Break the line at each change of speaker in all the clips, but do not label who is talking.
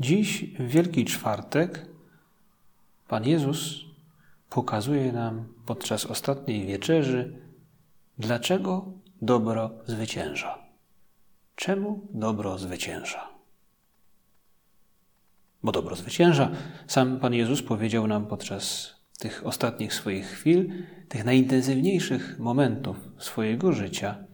Dziś, w Wielki Czwartek, Pan Jezus pokazuje nam podczas ostatniej wieczerzy, dlaczego dobro zwycięża. Czemu dobro zwycięża? Bo dobro zwycięża. Sam Pan Jezus powiedział nam podczas tych ostatnich swoich chwil, tych najintensywniejszych momentów swojego życia.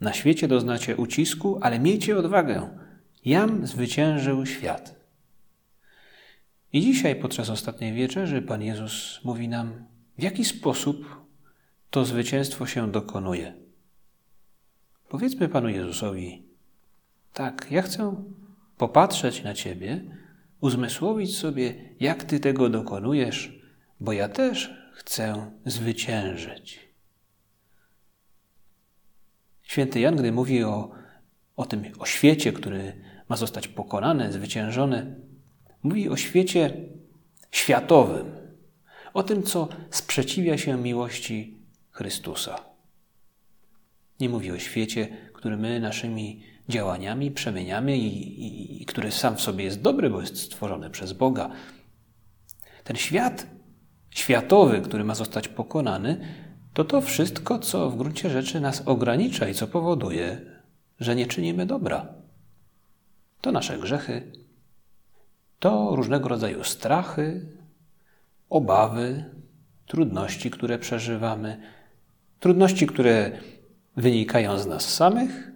Na świecie doznacie ucisku, ale miejcie odwagę. Jam zwyciężył świat. I dzisiaj podczas ostatniej wieczerzy Pan Jezus mówi nam, w jaki sposób to zwycięstwo się dokonuje. Powiedzmy Panu Jezusowi, tak, ja chcę popatrzeć na Ciebie, uzmysłowić sobie, jak Ty tego dokonujesz, bo ja też chcę zwyciężyć. Święty Jan, gdy mówi o, o tym, o świecie, który ma zostać pokonany, zwyciężony, mówi o świecie światowym, o tym, co sprzeciwia się miłości Chrystusa. Nie mówi o świecie, który my naszymi działaniami przemieniamy i, i, i który sam w sobie jest dobry, bo jest stworzony przez Boga. Ten świat światowy, który ma zostać pokonany, to to wszystko, co w gruncie rzeczy nas ogranicza i co powoduje, że nie czynimy dobra. To nasze grzechy, to różnego rodzaju strachy, obawy, trudności, które przeżywamy, trudności, które wynikają z nas samych,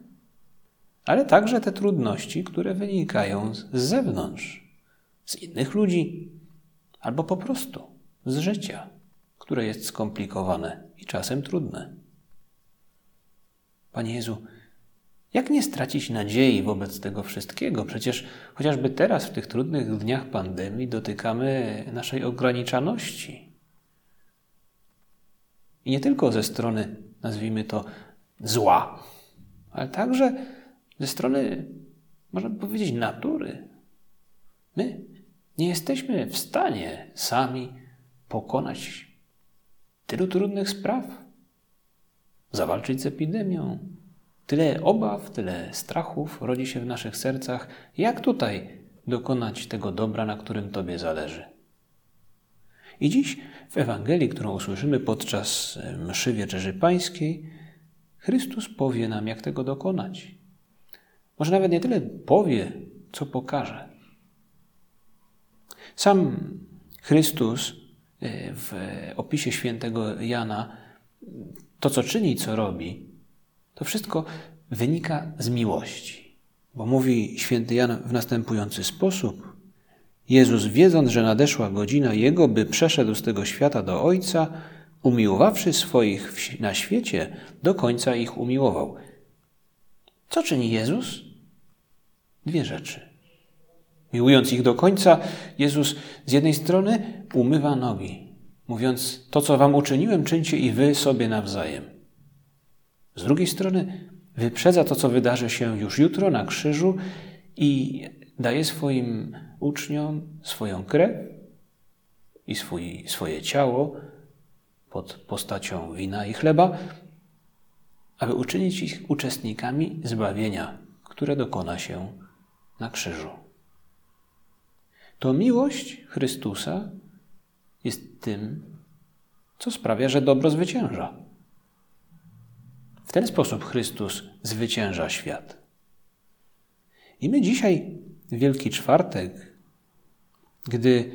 ale także te trudności, które wynikają z zewnątrz, z innych ludzi, albo po prostu z życia, które jest skomplikowane i czasem trudne. Panie Jezu, jak nie stracić nadziei wobec tego wszystkiego? Przecież chociażby teraz, w tych trudnych dniach pandemii, dotykamy naszej ograniczaności. I nie tylko ze strony, nazwijmy to, zła, ale także ze strony, można powiedzieć, natury. My nie jesteśmy w stanie sami pokonać tylu trudnych spraw, zawalczyć z epidemią. Tyle obaw, tyle strachów rodzi się w naszych sercach. Jak tutaj dokonać tego dobra, na którym Tobie zależy? I dziś w Ewangelii, którą usłyszymy podczas mszy Wieczerzy Pańskiej, Chrystus powie nam, jak tego dokonać. Może nawet nie tyle powie, co pokaże. Sam Chrystus e, w opisie świętego Jana to, co czyni, co robi, to wszystko wynika z miłości. Bo mówi święty Jan w następujący sposób: Jezus, wiedząc, że nadeszła godzina Jego, by przeszedł z tego świata do Ojca, umiłowawszy swoich na świecie, do końca ich umiłował. Co czyni Jezus? Dwie rzeczy. Miłując ich do końca, Jezus z jednej strony umywa nogi, mówiąc: To, co wam uczyniłem, czyńcie i wy sobie nawzajem. Z drugiej strony wyprzedza to, co wydarzy się już jutro na krzyżu i daje swoim uczniom swoją krew i swój, swoje ciało pod postacią wina i chleba, aby uczynić ich uczestnikami zbawienia, które dokona się na krzyżu. To miłość Chrystusa jest tym, co sprawia, że dobro zwycięża. W ten sposób Chrystus zwycięża świat. I my dzisiaj, Wielki Czwartek, gdy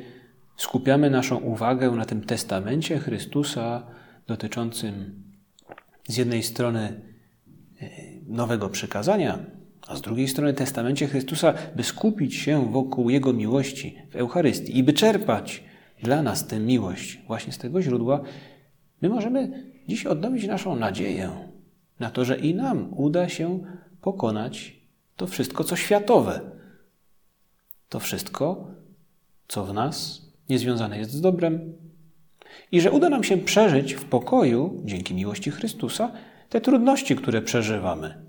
skupiamy naszą uwagę na tym testamencie Chrystusa dotyczącym z jednej strony e, nowego przykazania, a z drugiej strony testamencie Chrystusa, by skupić się wokół Jego miłości w Eucharystii i by czerpać dla nas tę miłość właśnie z tego źródła, my możemy dziś odnowić naszą nadzieję na to, że i nam uda się pokonać to wszystko, co światowe. To wszystko, co w nas niezwiązane jest z dobrem. I że uda nam się przeżyć w pokoju, dzięki miłości Chrystusa, te trudności, które przeżywamy.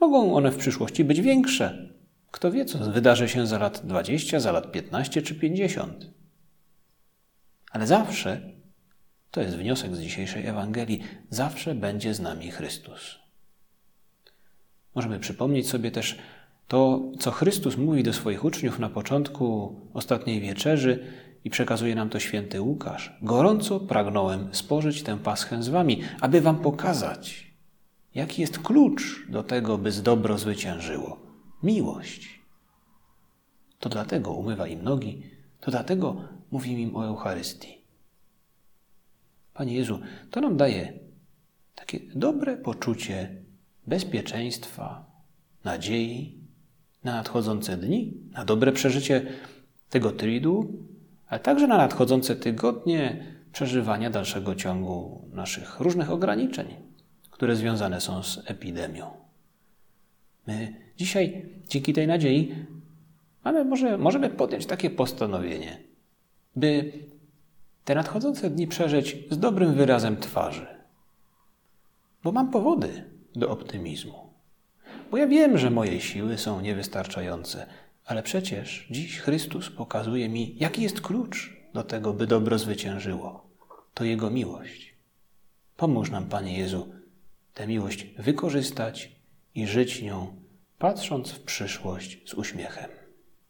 Mogą one w przyszłości być większe. Kto wie, co wydarzy się za lat 20, za lat 15 czy 50. Ale zawsze, to jest wniosek z dzisiejszej Ewangelii, zawsze będzie z nami Chrystus. Możemy przypomnieć sobie też To, co Chrystus mówi do swoich uczniów na początku ostatniej wieczerzy i przekazuje nam to święty Łukasz. Gorąco pragnąłem spożyć tę paschę z wami, aby wam pokazać, jaki jest klucz do tego, by z dobro zwyciężyło. Miłość. To dlatego umywa im nogi, to dlatego mówi im o Eucharystii. Panie Jezu, to nam daje takie dobre poczucie bezpieczeństwa, nadziei na nadchodzące dni, na dobre przeżycie tego tridu, ale także na nadchodzące tygodnie przeżywania dalszego ciągu naszych różnych ograniczeń, które związane są z epidemią. My dzisiaj dzięki tej nadziei mamy, może, możemy podjąć takie postanowienie, by te nadchodzące dni przeżyć z dobrym wyrazem twarzy. Bo mam powody do optymizmu. Bo ja wiem, że moje siły są niewystarczające, ale przecież dziś Chrystus pokazuje mi, jaki jest klucz do tego, by dobro zwyciężyło. To Jego miłość. Pomóż nam, Panie Jezu, tę miłość wykorzystać i żyć nią, patrząc w przyszłość z uśmiechem.